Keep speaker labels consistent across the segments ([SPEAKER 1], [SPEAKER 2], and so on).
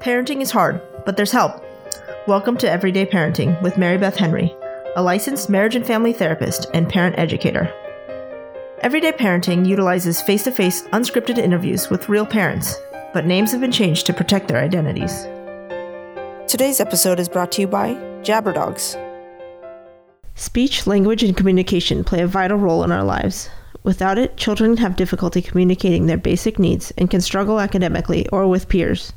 [SPEAKER 1] Parenting is hard, but there's help. Welcome to Everyday Parenting with Mary Beth Henry, a licensed marriage and family therapist and parent educator. Everyday Parenting utilizes face to face, unscripted interviews with real parents, but names have been changed to protect their identities. Today's episode is brought to you by Jabberdogs. Speech, language, and communication play a vital role in our lives. Without it, children have difficulty communicating their basic needs and can struggle academically or with peers.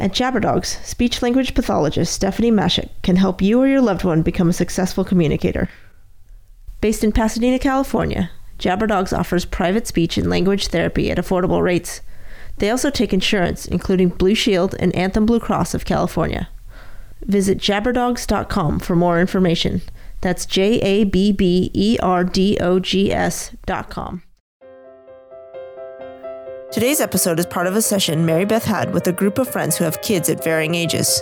[SPEAKER 1] At Jabberdogs, speech language pathologist Stephanie Mashik can help you or your loved one become a successful communicator. Based in Pasadena, California, Jabberdogs offers private speech and language therapy at affordable rates. They also take insurance, including Blue Shield and Anthem Blue Cross of California. Visit jabberdogs.com for more information. That's J A B B E R D O G S dot com. Today's episode is part of a session Mary Beth had with a group of friends who have kids at varying ages.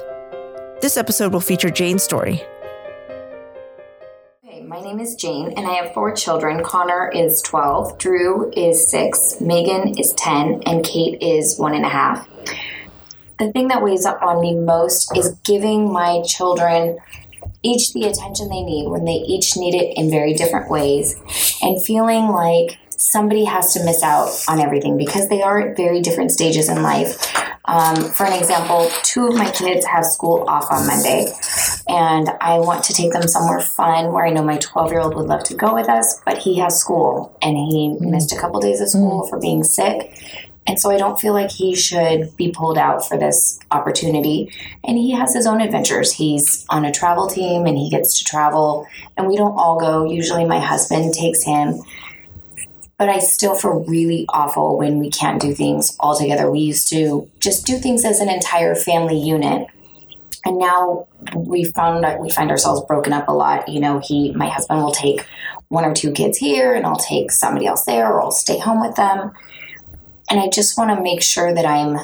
[SPEAKER 1] This episode will feature Jane's story.
[SPEAKER 2] Hey, my name is Jane, and I have four children. Connor is 12, Drew is 6, Megan is 10, and Kate is one and a half. The thing that weighs up on me most is giving my children each the attention they need when they each need it in very different ways and feeling like somebody has to miss out on everything because they are at very different stages in life. Um, for an example, two of my kids have school off on Monday, and I want to take them somewhere fun where I know my 12 year old would love to go with us, but he has school and he missed a couple days of school for being sick. And so I don't feel like he should be pulled out for this opportunity. And he has his own adventures. He's on a travel team and he gets to travel, and we don't all go. Usually my husband takes him. But I still feel really awful when we can't do things all together. We used to just do things as an entire family unit. And now we found that we find ourselves broken up a lot. You know, he, my husband will take one or two kids here and I'll take somebody else there or I'll stay home with them. And I just want to make sure that I'm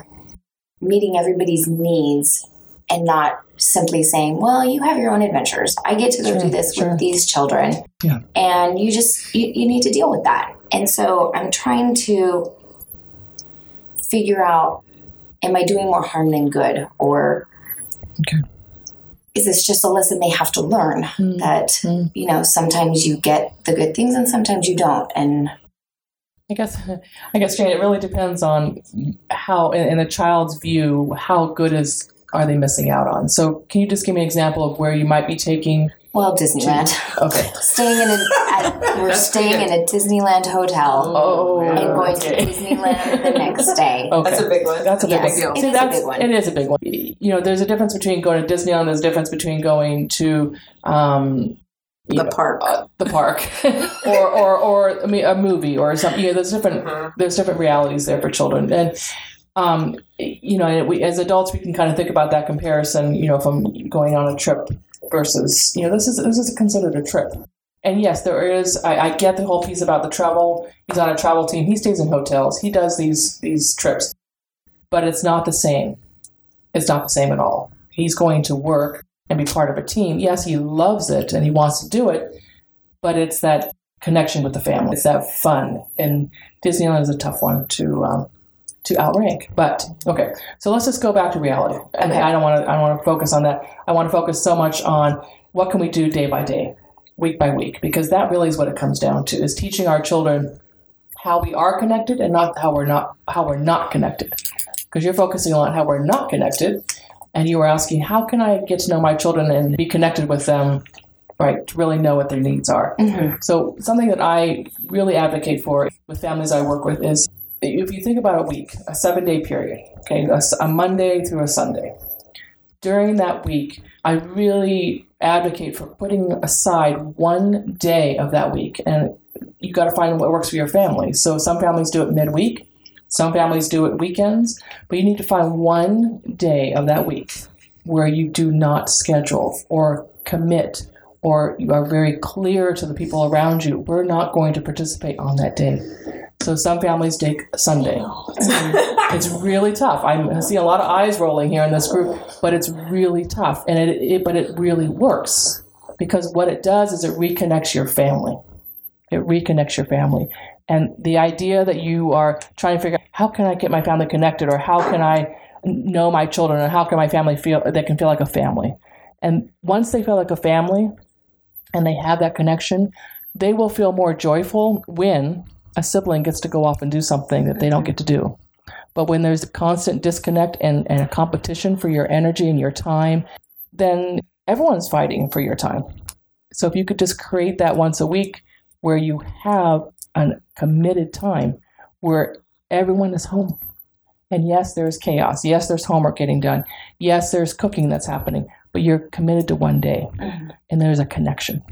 [SPEAKER 2] meeting everybody's needs and not simply saying, well, you have your own adventures. I get to go
[SPEAKER 3] Sure,
[SPEAKER 2] do this
[SPEAKER 3] sure.
[SPEAKER 2] with these children.
[SPEAKER 3] Yeah.
[SPEAKER 2] And you just, you, you need to deal with that. And so I'm trying to figure out, am I doing more harm than good? Or
[SPEAKER 3] Okay.
[SPEAKER 2] is this just a lesson they have to learn
[SPEAKER 3] Mm.
[SPEAKER 2] that,
[SPEAKER 3] Mm.
[SPEAKER 2] you know, sometimes you get the good things and sometimes you don't. And
[SPEAKER 3] I guess, I guess, Jane, it really depends on how, in, in a child's view, how good is are they missing out on? So, can you just give me an example of where you might be taking?
[SPEAKER 2] well, Disneyland.
[SPEAKER 3] Okay.
[SPEAKER 2] staying in a at, we're
[SPEAKER 3] That's
[SPEAKER 2] staying in a Disneyland hotel
[SPEAKER 3] Oh,
[SPEAKER 2] and going
[SPEAKER 3] okay.
[SPEAKER 2] to Disneyland the next day.
[SPEAKER 3] Okay.
[SPEAKER 4] That's a big one.
[SPEAKER 3] That's a big
[SPEAKER 2] Yes,
[SPEAKER 3] one.
[SPEAKER 2] it
[SPEAKER 3] See,
[SPEAKER 2] is a
[SPEAKER 3] that's
[SPEAKER 2] big one.
[SPEAKER 3] it is a big one. You know, there's a difference between going to Disneyland. There's a difference between going to um,
[SPEAKER 4] The
[SPEAKER 3] know,
[SPEAKER 4] park.
[SPEAKER 3] uh, the park, or or or I mean, a movie or something. You know, there's different
[SPEAKER 4] Mhm.
[SPEAKER 3] there's different realities there for children, and um, you know, we as adults we can kind of think about that comparison. You know, if I'm going on a trip versus you know this is this is considered a trip. And yes, there is. I, I get the whole piece about the travel. He's on a travel team. He stays in hotels. He does these these trips, but it's not the same. It's not the same at all. He's going to work and be part of a team. Yes, he loves it and he wants to do it, but it's that connection with the family. It's that fun. And Disneyland is a tough one to um, to outrank. But okay, so let's just go back to reality. And
[SPEAKER 2] Okay.
[SPEAKER 3] I don't want to. I don't want to focus on that. I want to focus so much on what can we do day by day, week by week, because that really is what it comes down to: is teaching our children how we are connected and not how we're not how we're not connected. Because you're focusing on how we're not connected, and you were asking how can I get to know my children and be connected with them, right? To really know what their needs are.
[SPEAKER 2] Mhm.
[SPEAKER 3] So something that I really advocate for with families I work with is if you think about a week, a seven day period, okay, a, a Monday through a Sunday. During that week, I really advocate for putting aside one day of that week, and you've got to find what works for your family. So some families do it midweek, some families do it weekends, but you need to find one day of that week where you do not schedule or commit or you are very clear to the people around you, we're not going to participate on that day. So some families take Sunday. it's really tough. I'm, I see a lot of eyes rolling here in this group, but it's really tough. And it, it but it really works because what it does is it reconnects your family. It reconnects your family. And the idea that you are trying to figure out how can I get my family connected or how can I know my children and how can my family feel they can feel like a family and once they feel like a family and they have that connection they will feel more joyful when a sibling gets to go off and do something that they don't get to do but when there's a constant disconnect and, and a competition for your energy and your time then everyone's fighting for your time so if you could just create that once a week where you have a committed time where everyone is home and yes, there's chaos. Yes, there's homework getting done. Yes, there's cooking that's happening, but you're committed to one day
[SPEAKER 2] Mhm.
[SPEAKER 3] and there's a connection.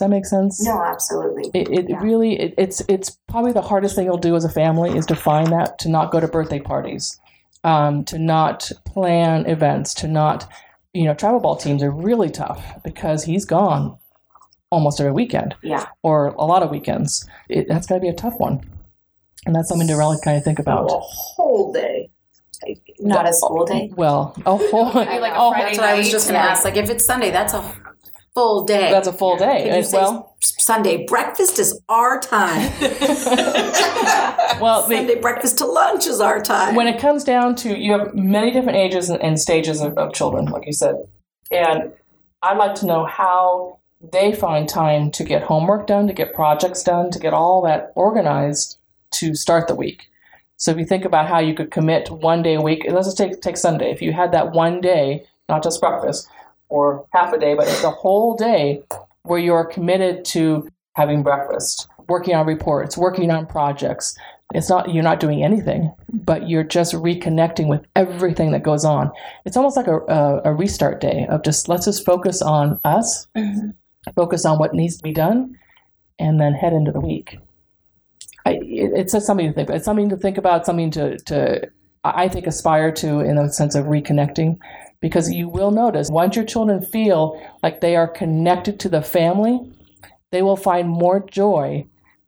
[SPEAKER 3] Does that make sense?
[SPEAKER 2] No, absolutely.
[SPEAKER 3] It, it
[SPEAKER 2] Yeah.
[SPEAKER 3] really, it, it's, it's probably the hardest thing you'll do as a family is to find that, to not go to birthday parties, um, to not plan events, to not, you know, travel ball teams are really tough because he's gone almost every weekend
[SPEAKER 2] Yeah.
[SPEAKER 3] or a lot of weekends. It, that's got to be a tough one. And that's something to really kind of think about.
[SPEAKER 4] A whole day.
[SPEAKER 2] Like, Not a school day.
[SPEAKER 3] Well, a whole,
[SPEAKER 2] I like a Friday
[SPEAKER 4] That's what I was just going to
[SPEAKER 2] yeah.
[SPEAKER 4] ask. Like, if it's Sunday, that's a full day.
[SPEAKER 3] that's a full day.
[SPEAKER 4] Can you
[SPEAKER 3] And-
[SPEAKER 4] say
[SPEAKER 3] well,
[SPEAKER 4] Sunday breakfast is our time.
[SPEAKER 3] well, the,
[SPEAKER 4] Sunday breakfast to lunch is our time.
[SPEAKER 3] when it comes down to you have many different ages and, and stages of, of children, like you said, and I'd like to know how they find time to get homework done, to get projects done, to get all that organized to start the week. So if you think about how you could commit one day a week, let's just take take Sunday. If you had that one day, not just breakfast or half a day, but it's a whole day where you're committed to having breakfast, working on reports, working on projects. It's not you're not doing anything, but you're just reconnecting with everything that goes on. It's almost like a, a, a restart day of just let's just focus on us, mm-hmm. focus on what needs to be done, and then head into the week. I, it, it's just something to think. It's something to think about. Something to to I I think aspire to in the sense of reconnecting, because you will notice once your children feel like they are connected to the family, they will find more joy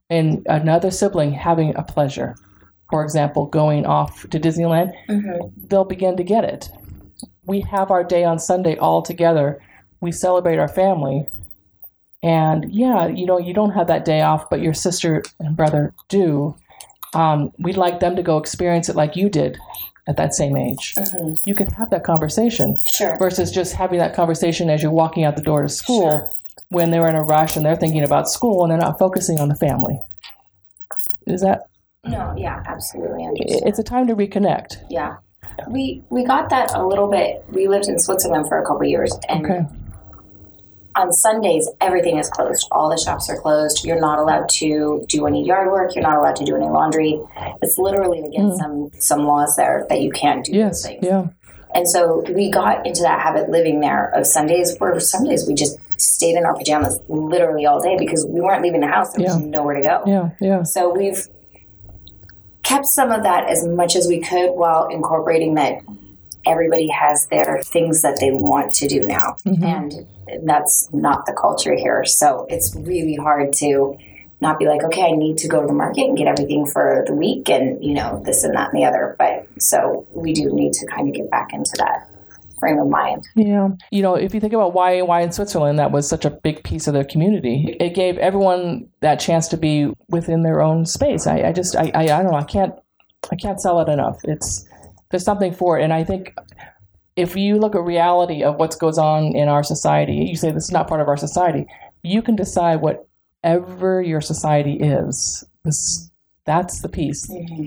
[SPEAKER 3] in another sibling having a pleasure. For example, going off to Disneyland, they'll begin to get it. We have our day on Sunday all together. We celebrate our family. And yeah, you know, you don't have that day off, but your sister and brother do. Um, we'd like them to go experience it like you did at that same age. Mm-hmm. You can have that conversation
[SPEAKER 2] Sure.
[SPEAKER 3] versus just having that conversation as you're walking out the door to school when they're in a rush and they're thinking about school and they're not focusing on the family. Is that
[SPEAKER 2] No, yeah, absolutely understand.
[SPEAKER 3] it's a time to reconnect.
[SPEAKER 2] Yeah. We we got that a little bit. We lived in Switzerland for a couple years and
[SPEAKER 3] Okay.
[SPEAKER 2] On Sundays everything is closed. All the shops are closed. You're not allowed to do any yard work, you're not allowed to do any laundry. It's literally against mm. some some laws there that you can't do
[SPEAKER 3] Yes.
[SPEAKER 2] those things.
[SPEAKER 3] Yeah.
[SPEAKER 2] And so we got into that habit living there of Sundays where Sundays we just stayed in our pajamas literally all day because we weren't leaving the house. There was
[SPEAKER 3] Yeah.
[SPEAKER 2] nowhere to go.
[SPEAKER 3] Yeah. Yeah.
[SPEAKER 2] So we've kept some of that as much as we could while incorporating that everybody has their things that they want to do now. Mm-hmm. And that's not the culture here. So it's really hard to not be like, okay, I need to go to the market and get everything for the week and, you know, this and that and the other. But so we do need to kind of get back into that frame of mind.
[SPEAKER 3] Yeah. You know, if you think about why why in Switzerland that was such a big piece of their community, it gave everyone that chance to be within their own space. I, I just I, I, I don't know, I can't I can't sell it enough. It's there's something for it. And I think if you look at reality of what goes on in our society, you say this is not part of our society, you can decide whatever your society is. This that's the piece. Mm-hmm.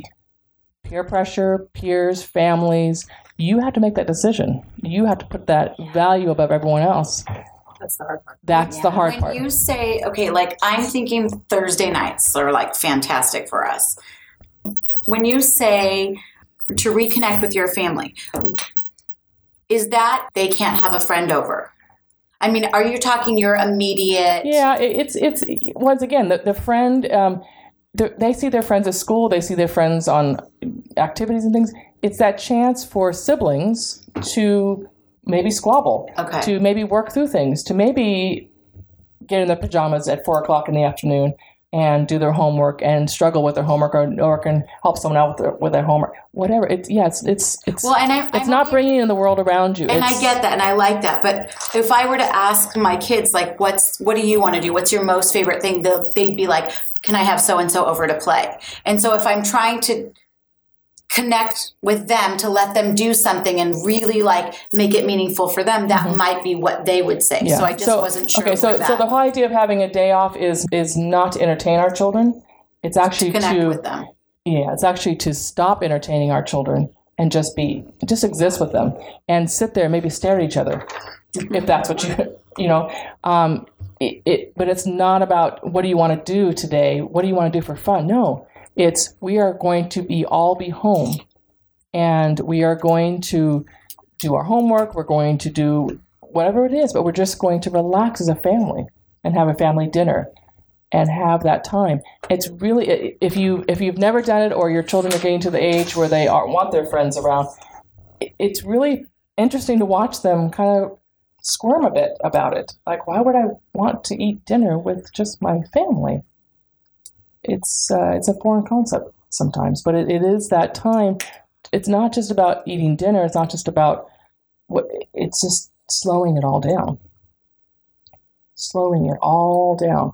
[SPEAKER 3] Peer pressure, peers, families, you have to make that decision. You have to put that value above everyone else.
[SPEAKER 4] That's the hard part.
[SPEAKER 3] That's the hard part.
[SPEAKER 4] when
[SPEAKER 3] part.
[SPEAKER 4] you say, okay, like I'm thinking Thursday nights are like fantastic for us. When you say to reconnect with your family, is that they can't have a friend over? I mean, are you talking your immediate?
[SPEAKER 3] Yeah, it's it's once again the the friend. Um, the, they see their friends at school. They see their friends on activities and things. It's that chance for siblings to maybe squabble,
[SPEAKER 4] Okay.
[SPEAKER 3] to maybe work through things, to maybe get in their pajamas at four o'clock in the afternoon and do their homework and struggle with their homework or, or can help someone out with their, with their homework. Whatever. It's yeah. It's it's it's
[SPEAKER 4] Well, and I,
[SPEAKER 3] it's
[SPEAKER 4] I'm
[SPEAKER 3] not bringing in the world around you.
[SPEAKER 4] And
[SPEAKER 3] It's-
[SPEAKER 4] I get that, and I like that. But if I were to ask my kids, like, what's what do you want to do? What's your most favorite thing? They'll, they'd be like, "Can I have so and so over to play?" And so if I'm trying to connect with them to let them do something and really like make it meaningful for them, that might be what they would say. So I just wasn't sure.
[SPEAKER 3] Okay, so so the whole idea of having a day off is is not to entertain our children. It's actually
[SPEAKER 4] connect
[SPEAKER 3] to
[SPEAKER 4] with them.
[SPEAKER 3] yeah, it's actually to stop entertaining our children and just be just exist with them and sit there and maybe stare at each other if that's what you you know um it, it but it's not about what do you want to do today what do you want to do for fun no it's we are going to be all be home. And we are going to do our homework. We're going to do whatever it is but we're just going to relax as a family and have a family dinner and have that time. It's really if you if you've never done it or your children are getting to the age where they are want their friends around it's really interesting to watch them kind of squirm a bit about it. Like why would i want to eat dinner with just my family it's uh, it's a foreign concept sometimes but it, it is that time. It's not just about eating dinner it's not just about what it's just slowing it all down. Slowing it all down.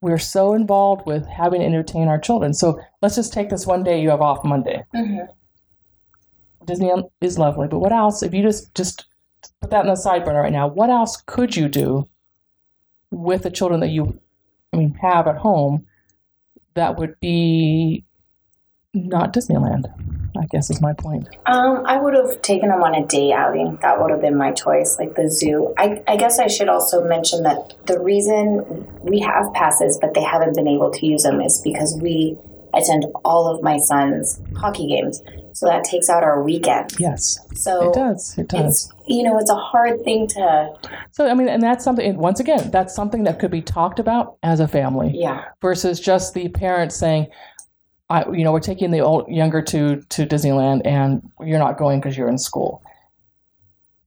[SPEAKER 3] We're so involved with having to entertain our children. So let's just take this one day you have off monday. Disney is lovely but what else if you just just put that in the side burner right now what else could you do with the children that you i mean have at home that would be not disneyland i guess is my point
[SPEAKER 2] Um, I would have taken them on a day outing. That would have been my choice, like the zoo. I, I guess I should also mention that the reason we have passes, but they haven't been able to use them, is because we attend all of my son's hockey games. So that takes out our weekend.
[SPEAKER 3] yes
[SPEAKER 2] So
[SPEAKER 3] it does it does
[SPEAKER 2] it's you know it's a hard thing to
[SPEAKER 3] so i mean and that's something once again that's something that could be talked about as a family
[SPEAKER 2] yeah
[SPEAKER 3] versus just the parents saying, I, you know, we're taking the old, younger to to Disneyland, and you're not going because you're in school.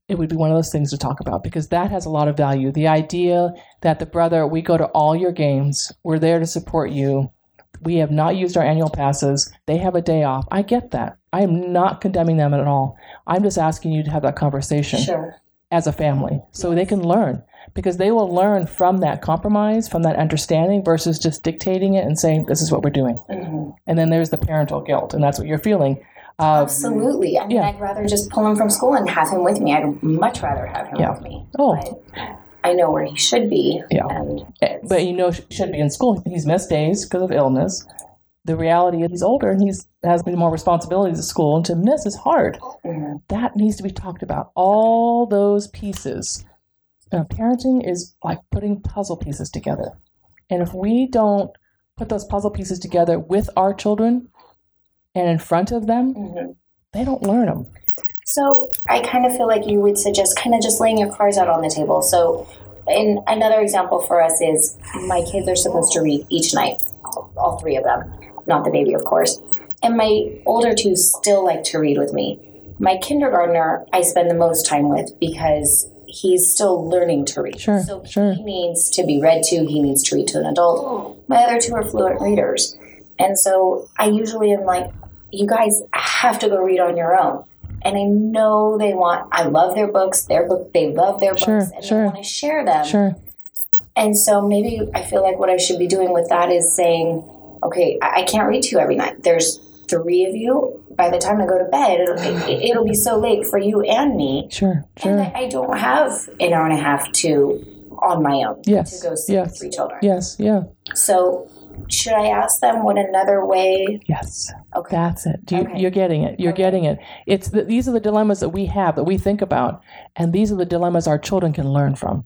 [SPEAKER 3] It would be one of those things to talk about because that has a lot of value. The idea that the brother, we go to all your games, we're there to support you. We have not used our annual passes. They have a day off. I get that. I am not condemning them at all. I'm just asking you to have that conversation
[SPEAKER 2] sure
[SPEAKER 3] as a family so they can learn because they will learn from that compromise from that understanding versus just dictating it and saying this is what we're doing
[SPEAKER 2] hmm
[SPEAKER 3] and then there's the parental guilt and that's what you're feeling uh,
[SPEAKER 2] absolutely. I mean,
[SPEAKER 3] Yeah.
[SPEAKER 2] I'd rather just pull him from school and have him with me. I'd much rather have him
[SPEAKER 3] Yeah.
[SPEAKER 2] with me.
[SPEAKER 3] Oh.
[SPEAKER 2] But I know where he should be.
[SPEAKER 3] Yeah.
[SPEAKER 2] And
[SPEAKER 3] eh, but you know he should be in school he's missed days because of illness the reality is he's older and he's has more responsibilities at school and to miss is hard
[SPEAKER 2] Mhm.
[SPEAKER 3] that needs to be talked about all those pieces uh, parenting is like putting puzzle pieces together and if we don't put those puzzle pieces together with our children and in front of them
[SPEAKER 2] Mhm.
[SPEAKER 3] they don't learn them
[SPEAKER 2] So I kind of feel like you would suggest kind of just laying your cards out on the table. So, in another example for us is my kids are supposed to read each night, all three of them, not the baby, of course. And my older two still like to read with me. My kindergartner, I spend the most time with because he's still learning to read.
[SPEAKER 3] Sure,
[SPEAKER 2] so
[SPEAKER 3] sure.
[SPEAKER 2] he needs to be read to. He needs to read to an adult. My other two are fluent readers, and so I usually am like, you guys have to go read on your own. And I know they want. I love their books. Their book. They love their
[SPEAKER 3] Sure,
[SPEAKER 2] books, and
[SPEAKER 3] sure.
[SPEAKER 2] they want to share them.
[SPEAKER 3] sure
[SPEAKER 2] And so maybe I feel like what I should be doing with that is saying, okay, I, I can't read to you every night. There's three of you. By the time I go to bed, it'll, it, it'll be so late for you and me.
[SPEAKER 3] sure
[SPEAKER 2] And
[SPEAKER 3] sure
[SPEAKER 2] I, I don't have an hour and a half to on my own
[SPEAKER 3] Yes,
[SPEAKER 2] to go see
[SPEAKER 3] yes.
[SPEAKER 2] three children.
[SPEAKER 3] yes yeah
[SPEAKER 2] So should I ask them what another way?
[SPEAKER 3] yes
[SPEAKER 2] Okay.
[SPEAKER 3] That's it. You,
[SPEAKER 2] Okay.
[SPEAKER 3] You're getting it. You're
[SPEAKER 2] Okay.
[SPEAKER 3] getting it. It's the, these are the dilemmas that we have that we think about, and these are the dilemmas our children can learn from.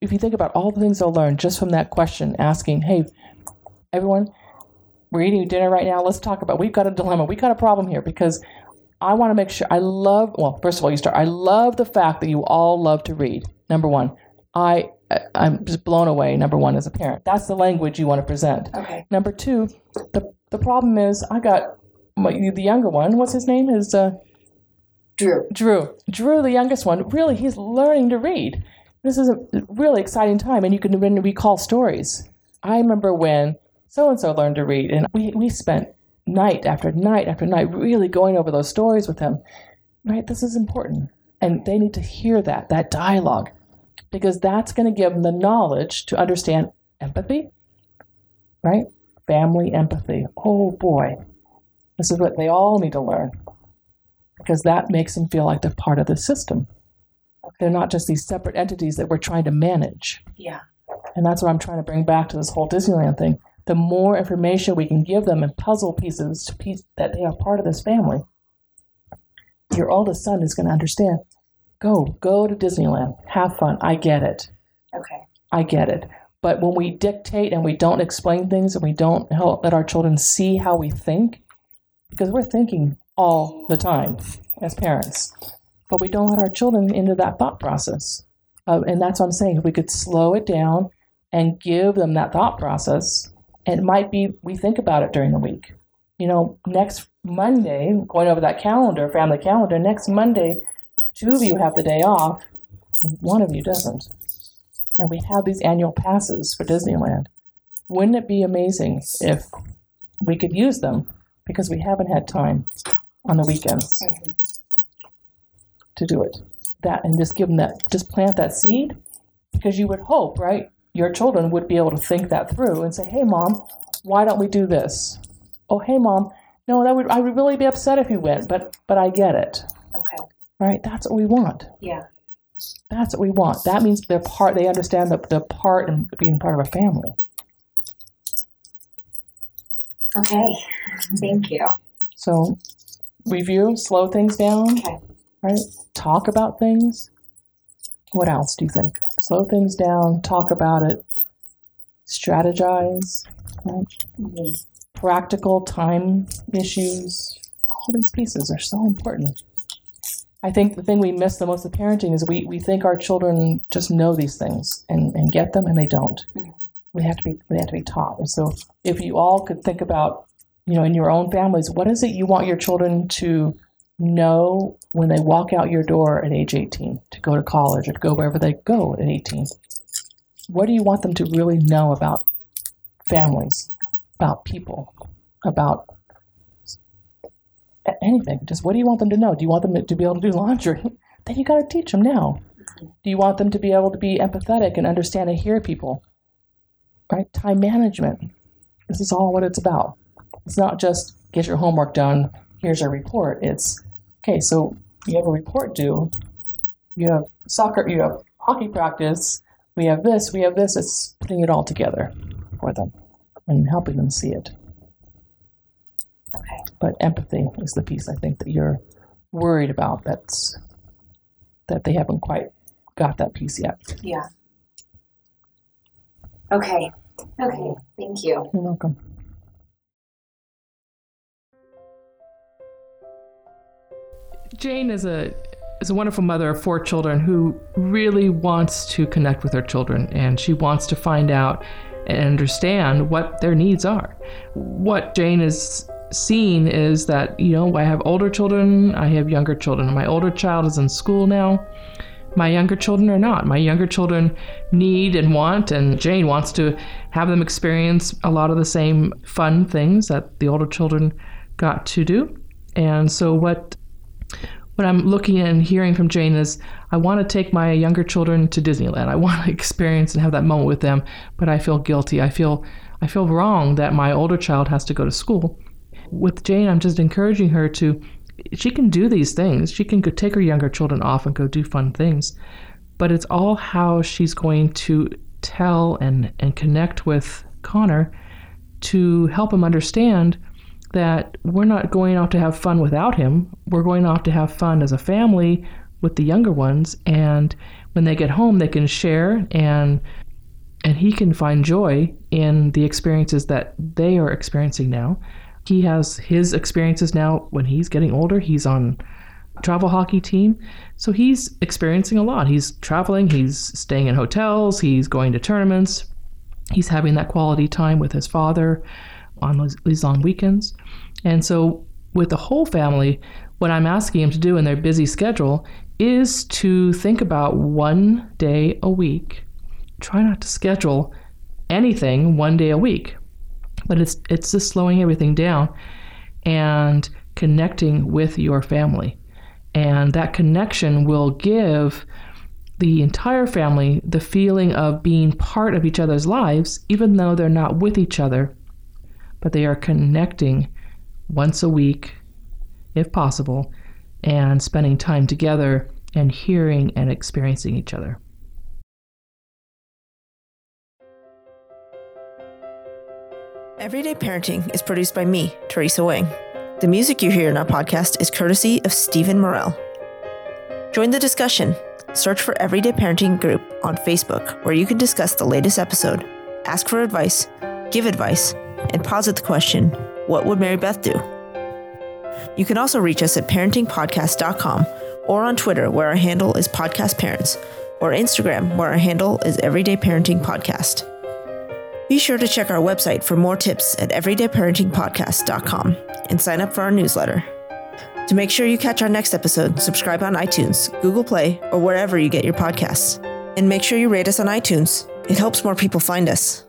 [SPEAKER 3] If you think about all the things they'll learn just from that question, asking, "Hey, everyone, we're eating dinner right now. Let's talk about. We've got a dilemma. We've got a problem here because I want to make sure. I love. Well, first of all, you start. I love the fact that you all love to read. Number one, I I'm just blown away. Number one, as a parent, that's the language you want to present.
[SPEAKER 2] Okay.
[SPEAKER 3] Number two, the the problem is I got my, the younger one. What's his name? Is uh,
[SPEAKER 2] Drew.
[SPEAKER 3] Drew. Drew, the youngest one. Really, he's learning to read. This is a really exciting time, and you can recall stories. I remember when so and so learned to read, and we we spent night after night after night really going over those stories with him. Right, this is important, and they need to hear that that dialogue, because that's going to give them the knowledge to understand empathy. Right, family empathy. Oh boy, This is what they all need to learn because that makes them feel like they're part of the system. They're not just these separate entities that we're trying to manage.
[SPEAKER 4] Yeah.
[SPEAKER 3] And that's what I'm trying to bring back to this whole Disneyland thing. The more information we can give them and puzzle pieces to piece that they are part of this family, your oldest son is going to understand. Go, go to Disneyland, have fun. I get it.
[SPEAKER 5] Okay.
[SPEAKER 3] I get it. But when we dictate and we don't explain things and we don't help let our children see how we think, because we're thinking all the time as parents, but we don't let our children into that thought process. Uh, and that's what I'm saying. If we could slow it down and give them that thought process, it might be we think about it during the week. You know, next Monday, going over that calendar, family calendar, next Monday, two of you have the day off, one of you doesn't and we have these annual passes for Disneyland. Wouldn't it be amazing if we could use them because we haven't had time on the weekends to do it? That and just give them that, just plant that seed because you would hope, right? Your children would be able to think that through and say, "Hey, mom, why don't we do this?" Oh, hey, mom, no, that would I would really be upset if you went, but but I get it,
[SPEAKER 5] Okay.
[SPEAKER 3] Right? That's what we want.
[SPEAKER 5] Yeah.
[SPEAKER 3] That's what we want. That means they're part. They understand the, they're part and being part of a family.
[SPEAKER 5] Okay. Thank you.
[SPEAKER 3] So, review, slow things down.
[SPEAKER 5] Okay.
[SPEAKER 3] Right. Talk about things. What else do you think? Slow things down. Talk about it. Strategize. Right?
[SPEAKER 5] Mhm.
[SPEAKER 3] Practical time issues. All these pieces are so important. I think the thing we miss the most of parenting is we, we think our children just know these things and, and get them and they don't. Mm-hmm. We have to be we have to be taught. And so if you all could think about, you know, in your own families, what is it you want your children to know when they walk out your door at age 18 to go to college or to go wherever they go at 18? What do you want them to really know about families, about people, about anything. Just what do you want them to know? Do you want them to be able to do laundry? Then you got to teach them now. Do you want them to be able to be empathetic and understand and hear people? Right? Time management. This is all what it's about. It's not just get your homework done, here's your report. It's okay, so you have a report due, you have soccer, you have hockey practice, we have this, we have this. It's putting it all together for them and helping them see it.
[SPEAKER 5] Okay.
[SPEAKER 3] But empathy is the piece I think that you're worried about. That's that they haven't quite got that piece yet.
[SPEAKER 5] Yeah. Okay. Okay. Thank you.
[SPEAKER 3] You're welcome. Jane is a is a wonderful mother of four children who really wants to connect with her children and she wants to find out and understand what their needs are. What Jane is seeing is that, you know, I have older children, I have younger children. My older child is in school now. My younger children are not. My younger children need and want, and Jane wants to have them experience a lot of the same fun things that the older children got to do. And so, what what I'm looking and hearing from Jane is I want to take my younger children to Disneyland. I want to experience and have that moment with them, but I feel guilty. I feel I feel wrong that my older child has to go to school. With Jane, I'm just encouraging her to she can do these things. She can take her younger children off and go do fun things. But it's all how she's going to tell and, and connect with Connor to help him understand that we're not going off to have fun without him. We're going off to have fun as a family with the younger ones and when they get home they can share and and he can find joy in the experiences that they are experiencing now. He has his experiences now when he's getting older. He's on travel hockey team. So he's experiencing a lot. He's traveling, he's staying in hotels, he's going to tournaments. He's having that quality time with his father on these long weekends. And so, with the whole family, what I'm asking him to do in their busy schedule is to think about one day a week. Try not to schedule anything one day a week, but it's it's just slowing everything down and connecting with your family. And that connection will give the entire family the feeling of being part of each other's lives, even though they're not with each other, but they are connecting
[SPEAKER 6] once a week, if possible, and spending time together and hearing and experiencing each other.
[SPEAKER 1] Everyday Parenting is produced by me, Teresa Wang. The music you hear in our podcast is courtesy of Stephen Morell. Join the discussion. Search for Everyday Parenting Group on Facebook, where you can discuss the latest episode, ask for advice, give advice, and posit the question What would Mary Beth do? You can also reach us at parentingpodcast.com or on Twitter, where our handle is Podcast Parents, or Instagram, where our handle is Everyday Parenting Podcast. Be sure to check our website for more tips at everydayparentingpodcast.com and sign up for our newsletter. To make sure you catch our next episode, subscribe on iTunes, Google Play, or wherever you get your podcasts. And make sure you rate us on iTunes. It helps more people find us.